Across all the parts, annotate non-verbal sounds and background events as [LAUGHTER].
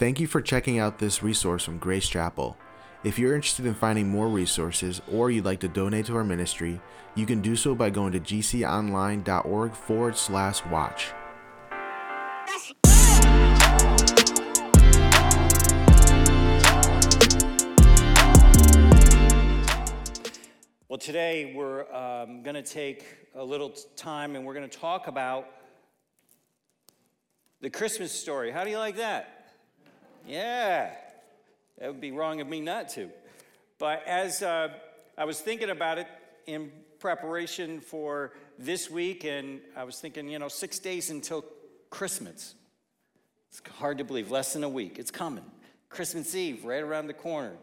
Thank you for checking out this resource from Grace Chapel. If you're interested in finding more resources or you'd like to donate to our ministry, you can do so by going to gconline.org forward slash watch. Well, today we're um, going to take a little time and we're going to talk about the Christmas story. How do you like that? Yeah, that would be wrong of me not to. But as uh, I was thinking about it in preparation for this week, and I was thinking, you know, six days until Christmas. It's hard to believe, less than a week. It's coming. Christmas Eve, right around the corner.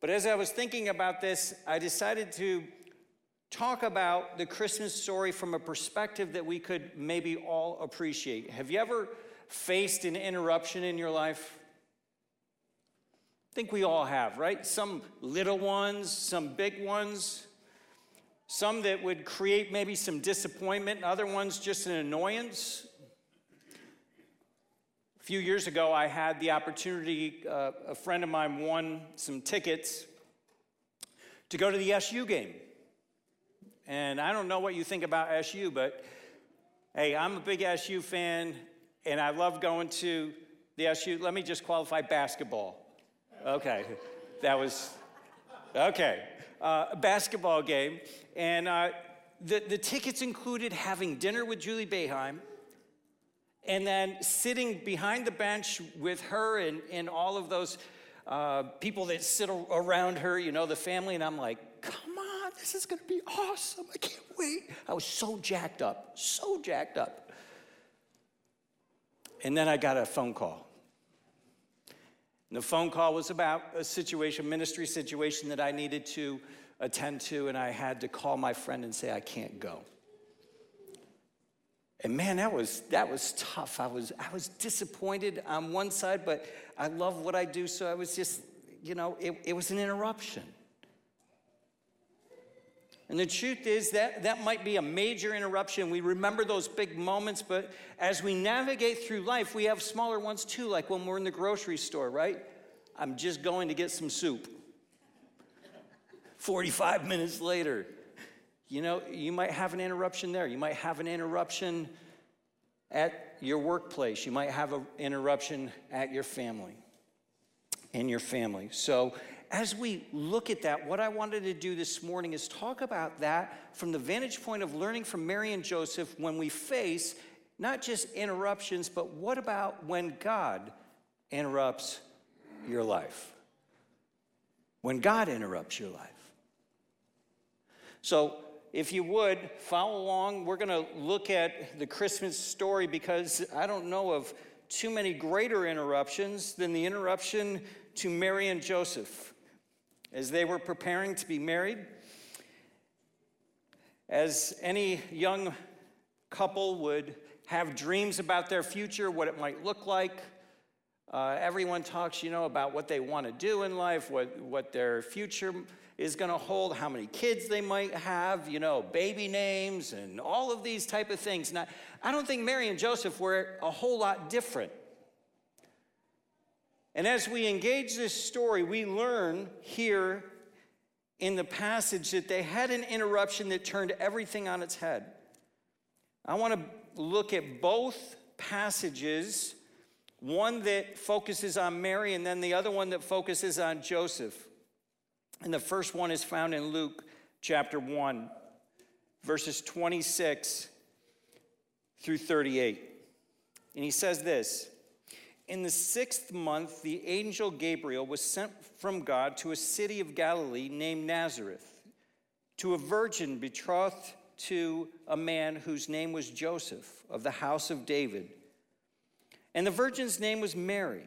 But as I was thinking about this, I decided to talk about the Christmas story from a perspective that we could maybe all appreciate. Have you ever faced an interruption in your life? I think we all have, right? Some little ones, some big ones, some that would create maybe some disappointment, and other ones just an annoyance. A few years ago, I had the opportunity, uh, a friend of mine won some tickets to go to the SU game. And I don't know what you think about SU, but hey, I'm a big SU fan, and I love going to the SU. Let me just qualify basketball. Okay, that was okay. Uh, a basketball game, and uh, the, the tickets included having dinner with Juli Boeheim and then sitting behind the bench with her and, and all of those uh, people that sit around her, you know, the family, and I'm like, come on, this is gonna be awesome. I can't wait. I was so jacked up, so jacked up. And then I got a phone call. And the phone call was about a situation, ministry situation that I needed to attend to, and I had to call my friend and say, I can't go. And man, that was that was tough. I was I was disappointed on one side, but I love what I do, so I was just, you know, it, it was an interruption. And the truth is that that might be a major interruption. We remember those big moments, but as we navigate through life, we have smaller ones too, like when we're in the grocery store, right? I'm just going to get some soup. 45 minutes later, you know, you might have an interruption there. You might have an interruption at your workplace. You might have an interruption at your family, in your family. So, as we look at that, what I wanted to do this morning is talk about that from the vantage point of learning from Mary and Joseph when we face not just interruptions, but what about when God interrupts your life? When God interrupts your life. So, if you would follow along, we're going to look at the Christmas story because I don't know of too many greater interruptions than the interruption to Mary and Joseph as they were preparing to be married. As any young couple would have dreams about their future, what it might look like. Uh, everyone talks, you know, about what they want to do in life, what, what their future is going to hold, how many kids they might have, you know, baby names and all of these type of things. Now, I don't think Mary and Joseph were a whole lot different. And as we engage this story, we learn here in the passage that they had an interruption that turned everything on its head. I want to look at both passages, one that focuses on Mary and then the other one that focuses on Joseph. And the first one is found in Luke chapter 1, verses 26 through 38. And he says this In the sixth month, the angel Gabriel was sent from God to a city of Galilee named Nazareth, to a virgin betrothed to a man whose name was Joseph of the house of David. And the virgin's name was Mary.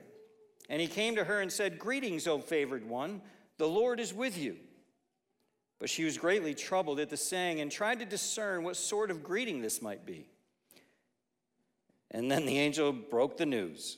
And he came to her and said, Greetings, O favored one. The Lord is with you. But she was greatly troubled at the saying and tried to discern what sort of greeting this might be. And then the angel broke the news.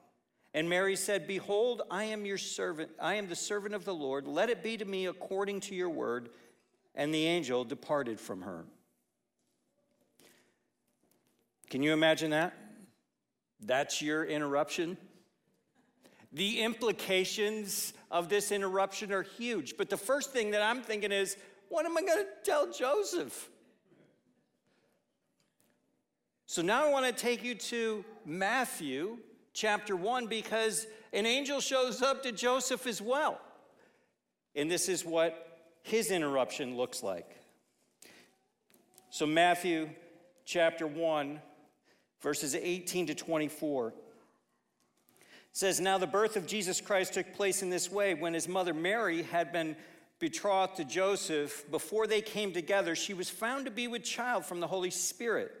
And Mary said, Behold, I am your servant. I am the servant of the Lord. Let it be to me according to your word. And the angel departed from her. Can you imagine that? That's your interruption? The implications of this interruption are huge. But the first thing that I'm thinking is, what am I going to tell Joseph? So now I want to take you to Matthew chapter 1 because an angel shows up to Joseph as well. And this is what his interruption looks like. So, Matthew chapter 1, verses 18 to 24 says, Now the birth of Jesus Christ took place in this way. When his mother Mary had been betrothed to Joseph, before they came together, she was found to be with child from the Holy Spirit.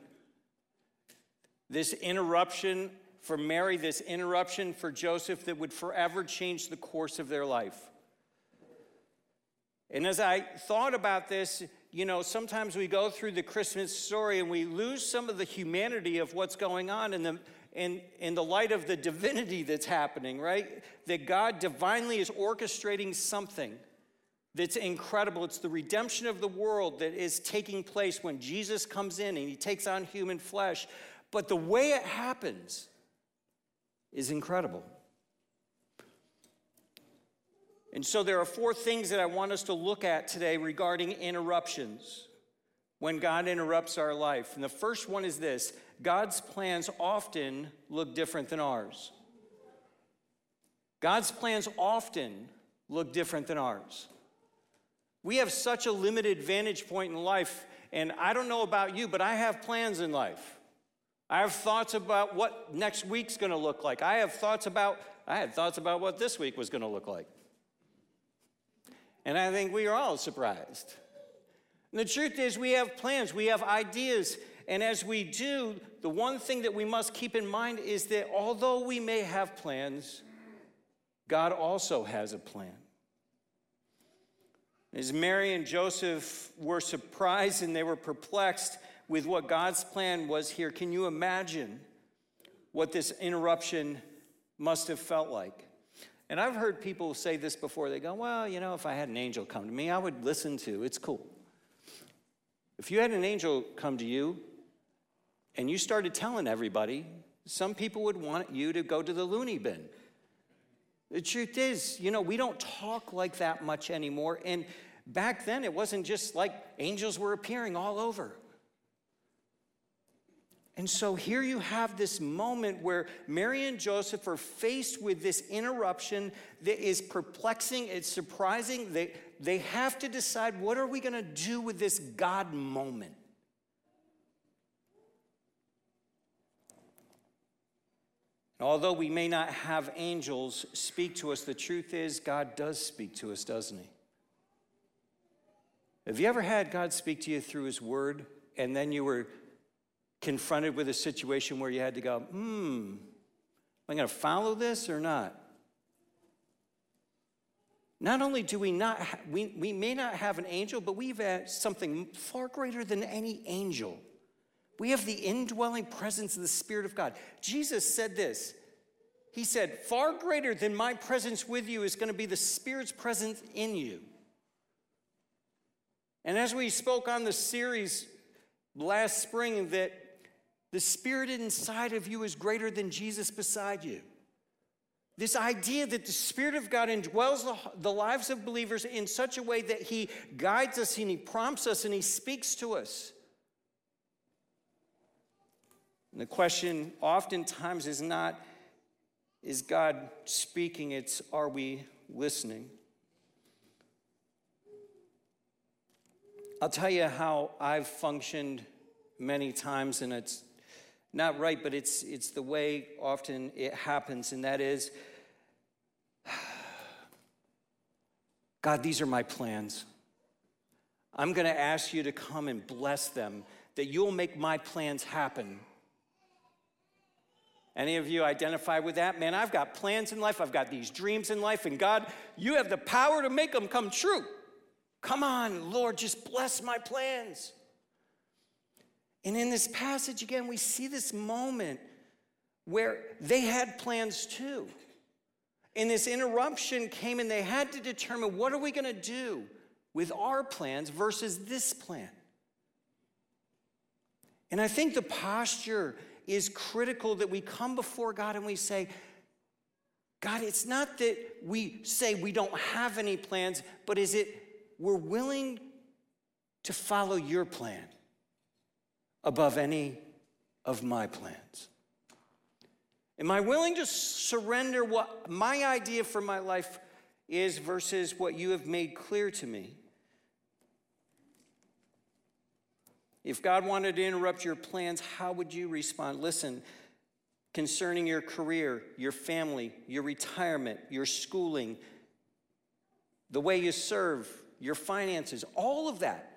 This interruption for Mary, this interruption for Joseph that would forever change the course of their life. And as I thought about this, you know, sometimes we go through the Christmas story and we lose some of the humanity of what's going on in the, in, in the light of the divinity that's happening, right? That God divinely is orchestrating something that's incredible. It's the redemption of the world that is taking place when Jesus comes in and he takes on human flesh. But the way it happens is incredible. And so there are four things that I want us to look at today regarding interruptions when God interrupts our life. And the first one is this God's plans often look different than ours. God's plans often look different than ours. We have such a limited vantage point in life, and I don't know about you, but I have plans in life. I have thoughts about what next week's gonna look like. I have thoughts about, I had thoughts about what this week was gonna look like. And I think we are all surprised. And the truth is, we have plans, we have ideas. And as we do, the one thing that we must keep in mind is that although we may have plans, God also has a plan. As Mary and Joseph were surprised and they were perplexed with what God's plan was here, can you imagine what this interruption must have felt like? And I've heard people say this before. They go, Well, you know, if I had an angel come to me, I would listen to. It's cool. If you had an angel come to you and you started telling everybody, some people would want you to go to the loony bin. The truth is, you know, we don't talk like that much anymore. And back then, it wasn't just like angels were appearing all over. And so here you have this moment where Mary and Joseph are faced with this interruption that is perplexing, it's surprising. They, they have to decide what are we going to do with this God moment? Although we may not have angels speak to us, the truth is God does speak to us, doesn't He? Have you ever had God speak to you through His Word and then you were confronted with a situation where you had to go, hmm, am I going to follow this or not? Not only do we not, ha- we, we may not have an angel, but we've had something far greater than any angel. We have the indwelling presence of the Spirit of God. Jesus said this. He said, Far greater than my presence with you is going to be the Spirit's presence in you. And as we spoke on the series last spring, that the Spirit inside of you is greater than Jesus beside you. This idea that the Spirit of God indwells the, lives of believers in such a way that He guides us and He prompts us and He speaks to us. And the question oftentimes is not, is God speaking? It's, are we listening? I'll tell you how I've functioned many times, and it's not right, but it's, it's the way often it happens, and that is [SIGHS] God, these are my plans. I'm going to ask you to come and bless them, that you'll make my plans happen. Any of you identify with that? Man, I've got plans in life, I've got these dreams in life, and God, you have the power to make them come true. Come on, Lord, just bless my plans. And in this passage, again, we see this moment where they had plans too. And this interruption came and they had to determine what are we going to do with our plans versus this plan. And I think the posture is critical that we come before God and we say, God, it's not that we say we don't have any plans, but is it we're willing to follow your plan above any of my plans? Am I willing to surrender what my idea for my life is versus what you have made clear to me? If God wanted to interrupt your plans, how would you respond? Listen, concerning your career, your family, your retirement, your schooling, the way you serve, your finances, all of that.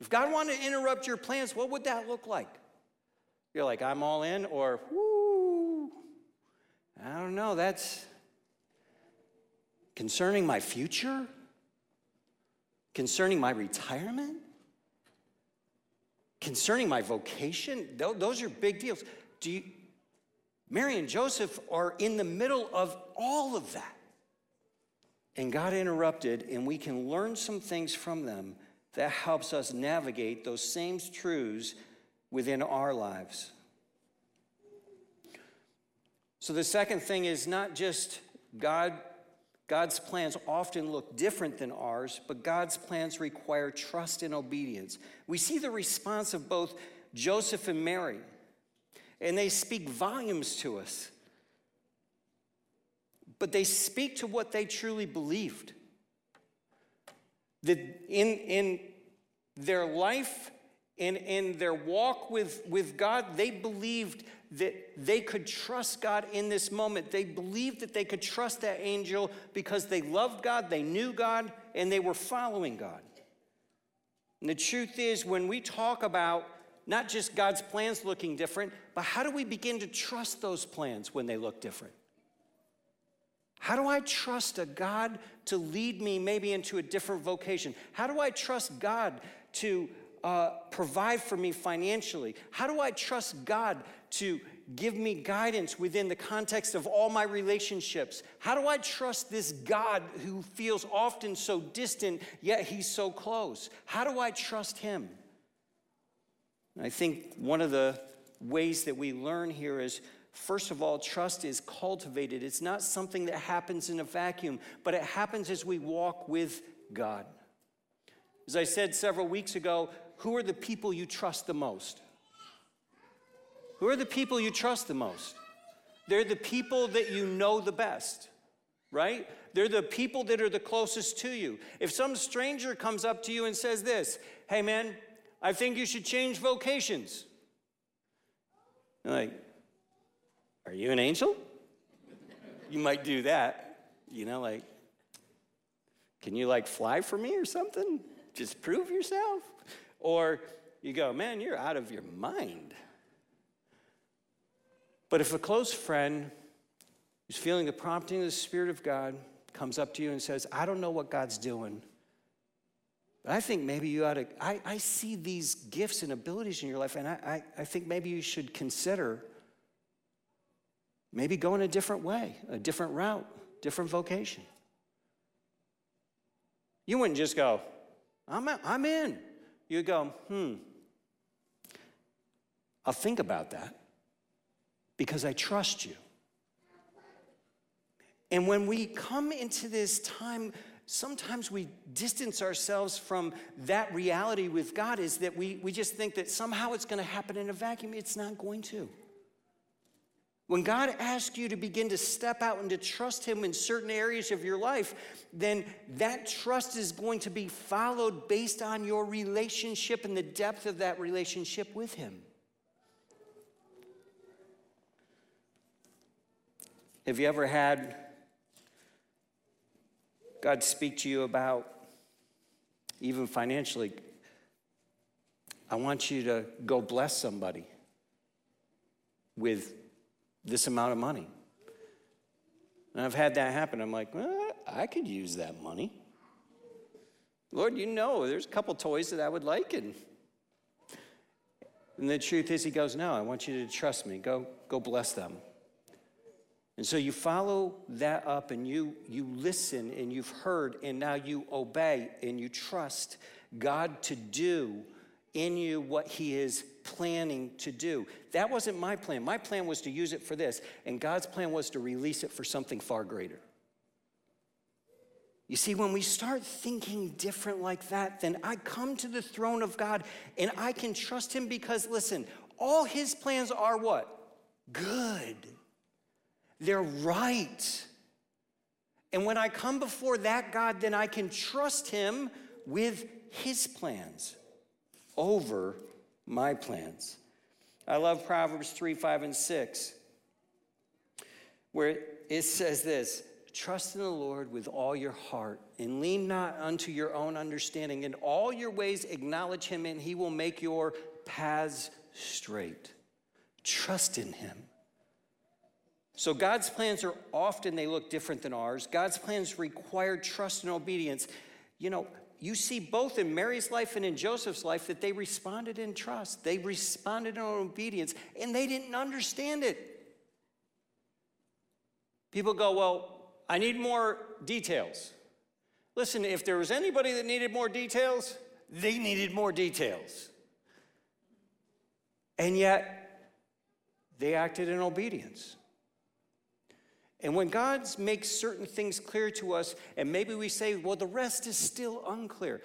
If God wanted to interrupt your plans, what would that look like? You're like, I'm all in, or, whoo, I don't know, that's concerning my future, concerning my retirement concerning my vocation, those are big deals. Do you, Mary and Joseph are in the middle of all of that. And God interrupted, and we can learn some things from them that helps us navigate those same truths within our lives. So the second thing is not just God God's plans often look different than ours, but God's plans require trust and obedience. We see the response of both Joseph and Mary, and they speak volumes to us. But they speak to what they truly believed. That in, in their life and in their walk with, with God, they believed that they could trust God in this moment. They believed that they could trust that angel because they loved God, they knew God, and they were following God. And the truth is, when we talk about not just God's plans looking different, but how do we begin to trust those plans when they look different? How do I trust a God to lead me maybe into a different vocation? How do I trust God to uh, provide for me financially? How do I trust God to give me guidance within the context of all my relationships? How do I trust this God who feels often so distant, yet he's so close? How do I trust him? I think one of the ways that we learn here is First of all, trust is cultivated. It's not something that happens in a vacuum, but it happens as we walk with God. As I said several weeks ago, who are the people you trust the most? Who are the people you trust the most? They're the people that you know the best, right? They're the people that are the closest to you. If some stranger comes up to you and says this, hey man, I think you should change vocations. You're like, are you an angel? you might do that, you know, like, can you like fly for me or something? Just prove yourself. Or you go, man, you're out of your mind. But if a close friend who's feeling the prompting of the Spirit of God comes up to you and says, I don't know what God's doing, but I think maybe you ought to, I, I see these gifts and abilities in your life, and I, I, I think maybe you should consider maybe going a different way, a different route, different vocation. You wouldn't just go, I'm, I'm in. You'd go, hmm, I'll think about that because I trust you. And when we come into this time, sometimes we distance ourselves from that reality with God, is that we, we just think that somehow it's going to happen in a vacuum. It's not going to. When God asks you to begin to step out and to trust Him in certain areas of your life, then that trust is going to be followed based on your relationship and the depth of that relationship with Him. Have you ever had God speak to you about, even financially, I want you to go bless somebody with this amount of money. And I've had that happen. I'm like, well, I could use that money. Lord, you know, there's a couple toys that I would like. And, and the truth is, he goes, No, I want you to trust me. Go, go bless them. And so you follow that up and you, you listen and you've heard and now you obey and you trust God to do in you what He is planning to do. That wasn't my plan. My plan was to use it for this, and God's plan was to release it for something far greater. You see, when we start thinking different like that, then I come to the throne of God and I can trust Him because, listen, all His plans are what? Good. They're right. And when I come before that God, then I can trust Him with His plans over my plans. I love Proverbs 3, 5, and 6, where it says this Trust in the Lord with all your heart and lean not unto your own understanding. In all your ways, acknowledge Him, and He will make your paths straight. Trust in Him. So God's plans are often they look different than ours. God's plans require trust and obedience. You know, you see both in Mary's life and in Joseph's life that they responded in trust. They responded in obedience and they didn't understand it. People go, "Well, I need more details." Listen, if there was anybody that needed more details, they needed more details. And yet, they acted in obedience. And when God makes certain things clear to us, and maybe we say, well, the rest is still unclear,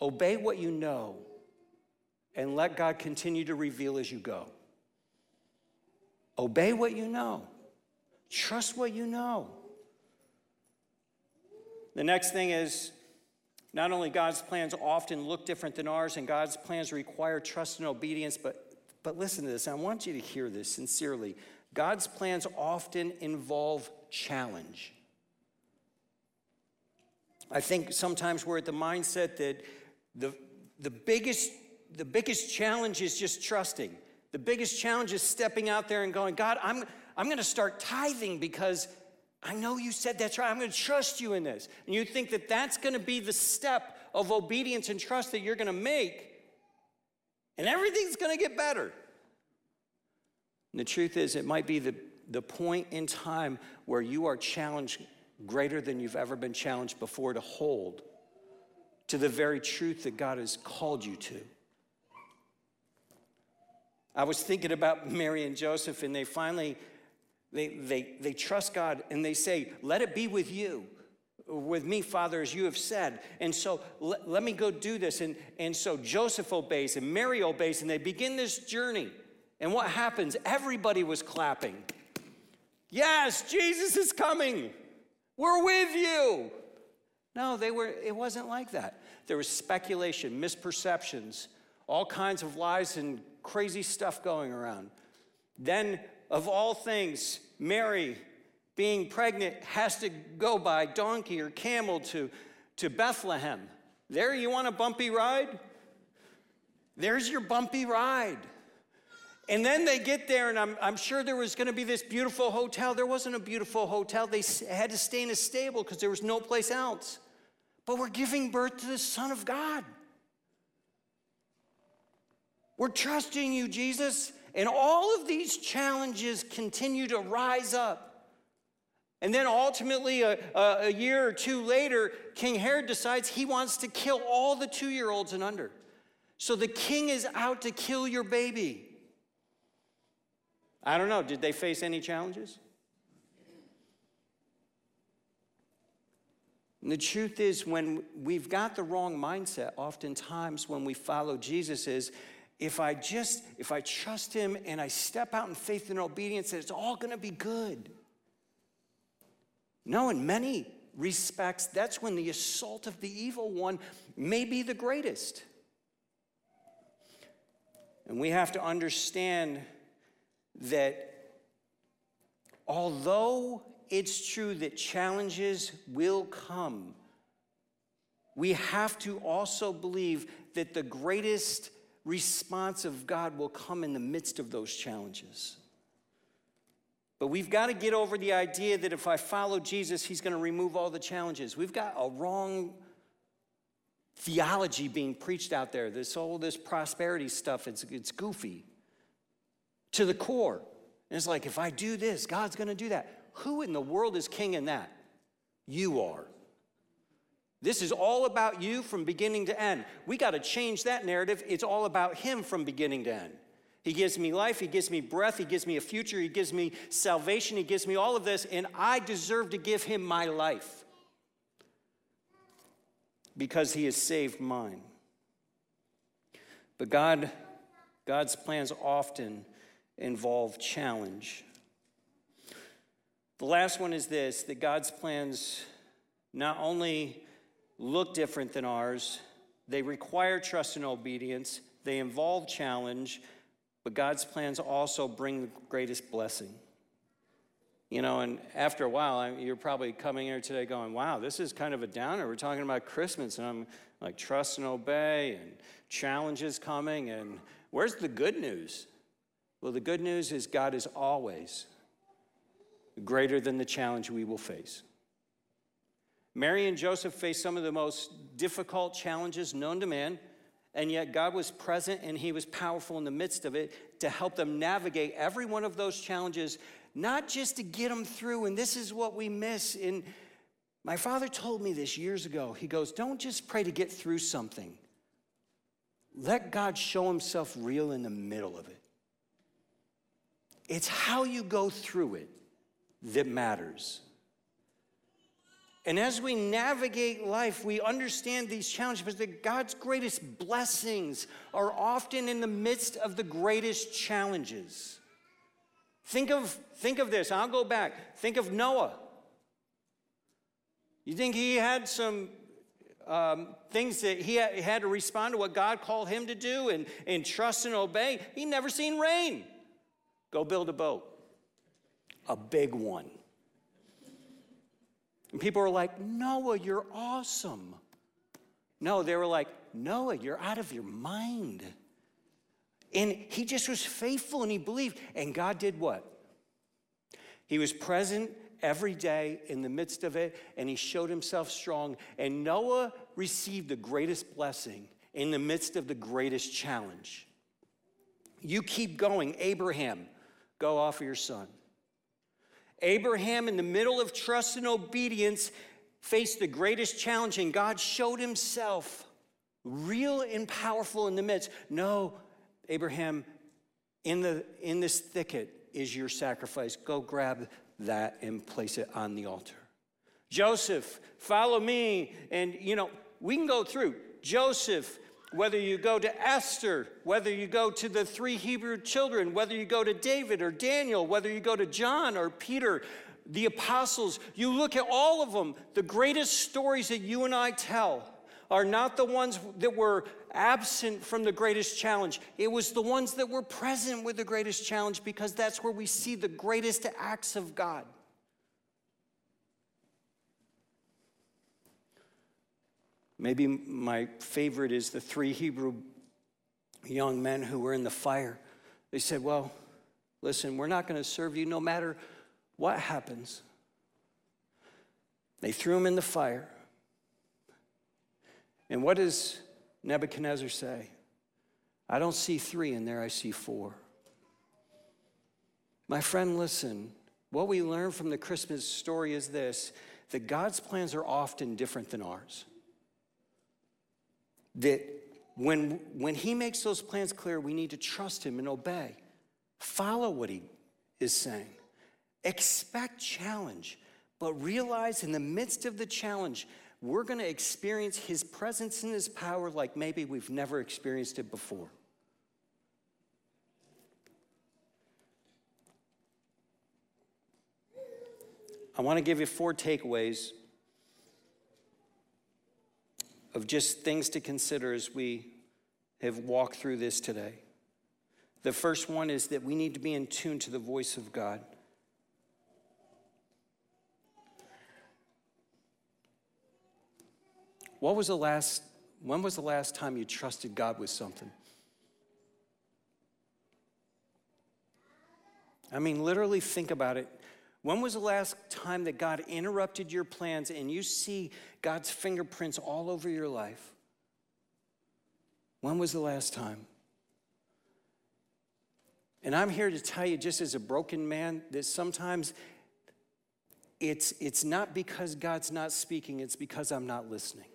obey what you know and let God continue to reveal as you go. Obey what you know, trust what you know. The next thing is not only God's plans often look different than ours, and God's plans require trust and obedience, but, but listen to this. I want you to hear this sincerely. God's plans often involve challenge. I think sometimes we're at the mindset that the, the, biggest, the biggest challenge is just trusting. The biggest challenge is stepping out there and going, God, I'm, I'm going to start tithing because I know you said that's right. I'm going to trust you in this. And you think that that's going to be the step of obedience and trust that you're going to make, and everything's going to get better. And the truth is, it might be the, the point in time where you are challenged greater than you've ever been challenged before to hold to the very truth that God has called you to. I was thinking about Mary and Joseph, and they finally they, they, they trust God and they say, Let it be with you, with me, Father, as you have said. And so let, let me go do this. And, and so Joseph obeys and Mary obeys, and they begin this journey. And what happens? Everybody was clapping. Yes, Jesus is coming. We're with you. No, they were it wasn't like that. There was speculation, misperceptions, all kinds of lies and crazy stuff going around. Then of all things, Mary being pregnant has to go by donkey or camel to, to Bethlehem. There you want a bumpy ride? There's your bumpy ride. And then they get there, and I'm, I'm sure there was going to be this beautiful hotel. There wasn't a beautiful hotel. They had to stay in a stable because there was no place else. But we're giving birth to the Son of God. We're trusting you, Jesus. And all of these challenges continue to rise up. And then ultimately, a, a, year or two later, King Herod decides he wants to kill all the two year olds and under. So the king is out to kill your baby. I don't know, did they face any challenges? And the truth is, when we've got the wrong mindset, oftentimes when we follow Jesus, is if I just, if I trust him and I step out in faith and obedience, it's all gonna be good. No, in many respects, that's when the assault of the evil one may be the greatest. And we have to understand that although it's true that challenges will come, we have to also believe that the greatest response of God will come in the midst of those challenges. But we've got to get over the idea that if I follow Jesus, he's going to remove all the challenges. We've got a wrong theology being preached out there. This all this prosperity stuff, it's, it's goofy to the core. And it's like, if I do this, God's going to do that. Who in the world is king in that? You are. This is all about you from beginning to end. We got to change that narrative. It's all about Him from beginning to end. He gives me life, He gives me breath, He gives me a future, He gives me salvation, He gives me all of this, and I deserve to give Him my life because He has saved mine. But God, God's plans often involve challenge. The last one is this that God's plans not only look different than ours, they require trust and obedience, they involve challenge, but God's plans also bring the greatest blessing. You know, and after a while, you're probably coming here today going, wow, this is kind of a downer. We're talking about Christmas, and I'm like, trust and obey, and challenges coming, and where's the good news? Well, the good news is God is always greater than the challenge we will face. Mary and Joseph faced some of the most difficult challenges known to man, and yet God was present and He was powerful in the midst of it to help them navigate every one of those challenges, not just to get them through. And this is what we miss. In my father told me this years ago. He goes, Don't just pray to get through something, let God show Himself real in the middle of it. It's how you go through it that matters. And as we navigate life, we understand these challenges because that God's greatest blessings are often in the midst of the greatest challenges. Think of, think of this. I'll go back. Think of Noah. You think he had some um, things that he had to respond to what God called him to do and, and trust and obey? He never seen rain. Go build a boat, a big one. And people were like, Noah, you're awesome. No, they were like, Noah, you're out of your mind. And he just was faithful and he believed. And God did what? He was present every day in the midst of it and he showed himself strong. And Noah received the greatest blessing in the midst of the greatest challenge. You keep going, Abraham. Go offer your son. Abraham, in the middle of trust and obedience, faced the greatest challenge, and God showed himself real and powerful in the midst. No, Abraham, in, the, in this thicket is your sacrifice. Go grab that and place it on the altar. Joseph, follow me. And, you know, we can go through. Joseph, whether you go to Esther, whether you go to the three Hebrew children, whether you go to David or Daniel, whether you go to John or Peter, the apostles, you look at all of them, the greatest stories that you and I tell are not the ones that were absent from the greatest challenge. It was the ones that were present with the greatest challenge because that's where we see the greatest acts of God. Maybe my favorite is the three Hebrew young men who were in the fire They said, Well, listen, we're not going to serve you no matter what happens. They threw him in the fire. And what does Nebuchadnezzar say? I don't see three in there, I see four. My friend, listen. What we learn from the Christmas story is this that God's plans are often different than ours. That when, when He makes those plans clear, we need to trust Him and obey. Follow what He is saying. Expect challenge, but realize in the midst of the challenge, we're going to experience His presence and His power like maybe we've never experienced it before. I want to give you four takeaways of just things to consider as we have walked through this today. The first one is that we need to be in tune to the voice of God. What was the last when was the last time you trusted God with something? I mean, literally think about it. When was the last time that God interrupted your plans and you see God's fingerprints all over your life? When was the last time? And I'm here to tell you, just as a broken man, that sometimes it's, it's not because God's not speaking, it's because I'm not listening.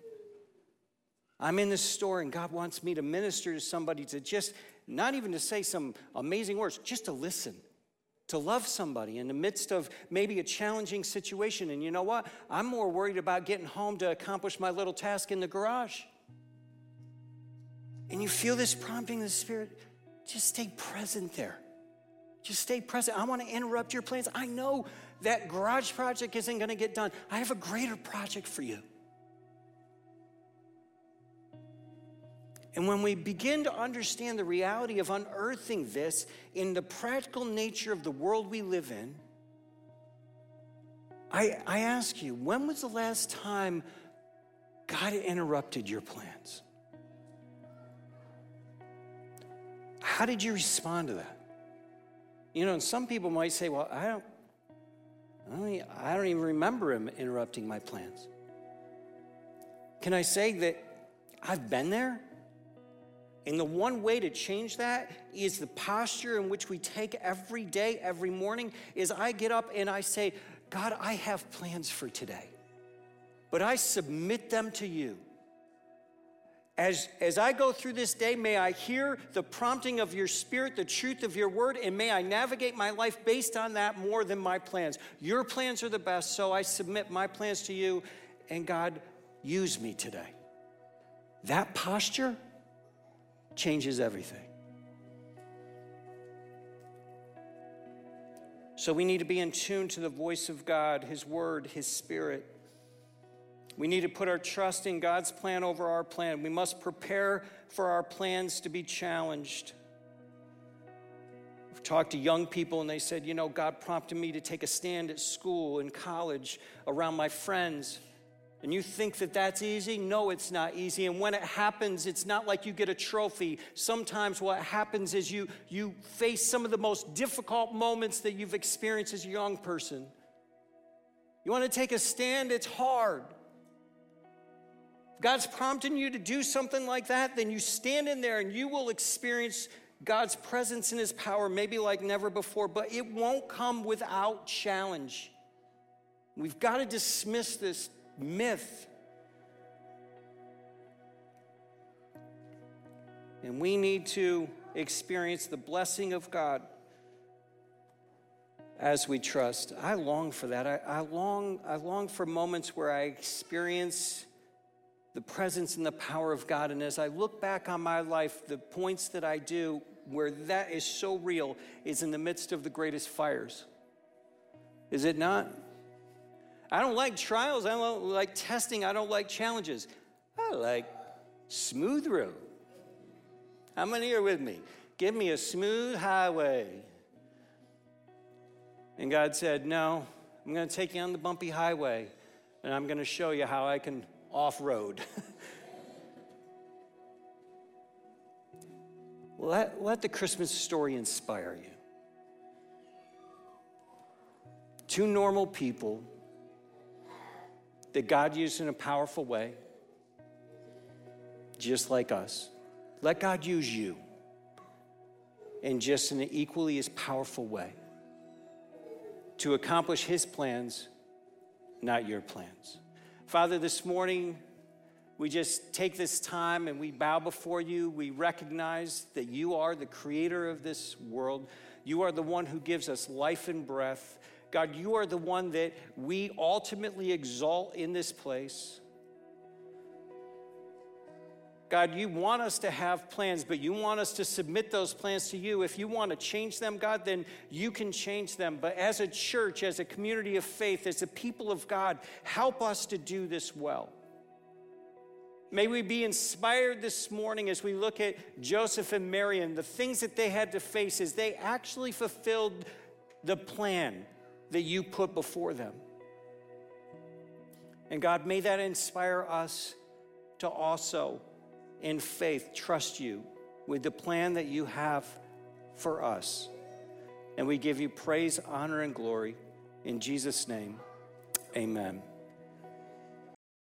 I'm in the store and God wants me to minister to somebody to just, not even to say some amazing words, just to listen to love somebody in the midst of maybe a challenging situation. And you know what? I'm more worried about getting home to accomplish my little task in the garage. And you feel this prompting of the Spirit, just stay present there. Just stay present. I want to interrupt your plans. I know that garage project isn't going to get done. I have a greater project for you. And when we begin to understand the reality of unearthing this in the practical nature of the world we live in, I, I ask you, when was the last time God interrupted your plans? How did you respond to that? You know, and some people might say, well, I don't, I don't, I don't even remember him interrupting my plans. Can I say that I've been there? And the one way to change that is the posture in which we take every day, every morning, is I get up and I say, God, I have plans for today, but I submit them to you. As, as I go through this day, may I hear the prompting of your spirit, the truth of your word, and may I navigate my life based on that more than my plans. Your plans are the best, so I submit my plans to you, and God, use me today. That posture, changes everything. So we need to be in tune to the voice of God, His Word, His Spirit. We need to put our trust in God's plan over our plan. We must prepare for our plans to be challenged. I've talked to young people and they said, you know, God prompted me to take a stand at school, in college, around my friends. And you think that that's easy? No, it's not easy. And when it happens, it's not like you get a trophy. Sometimes what happens is you, you face some of the most difficult moments that you've experienced as a young person. You want to take a stand? It's hard. If God's prompting you to do something like that, then you stand in there and you will experience God's presence and His power, maybe like never before, but it won't come without challenge. We've got to dismiss this myth. And we need to experience the blessing of God as we trust. I long for that. I, I, long, I long for moments where I experience the presence and the power of God. And as I look back on my life, the points that I do where that is so real is in the midst of the greatest fires. Is it not? I don't like trials. I don't like testing. I don't like challenges. I like smooth road. How many are with me? Give me a smooth highway. And God said, No, I'm going to take you on the bumpy highway and I'm going to show you how I can off road. [LAUGHS] Let, let the Christmas story inspire you. Two normal people that God used in a powerful way, just like us. Let God use you in just an equally as powerful way to accomplish His plans, not your plans. Father, this morning, we just take this time and we bow before you. We recognize that you are the creator of this world. You are the one who gives us life and breath. God, you are the one that we ultimately exalt in this place. God, you want us to have plans, but you want us to submit those plans to you. If you want to change them, God, then you can change them. But as a church, as a community of faith, as a people of God, help us to do this well. May we be inspired this morning as we look at Joseph and Mary and the things that they had to face as they actually fulfilled the plan that you put before them. And God, may that inspire us to also, in faith, trust you with the plan that you have for us. And we give you praise, honor, and glory. In Jesus' name, amen.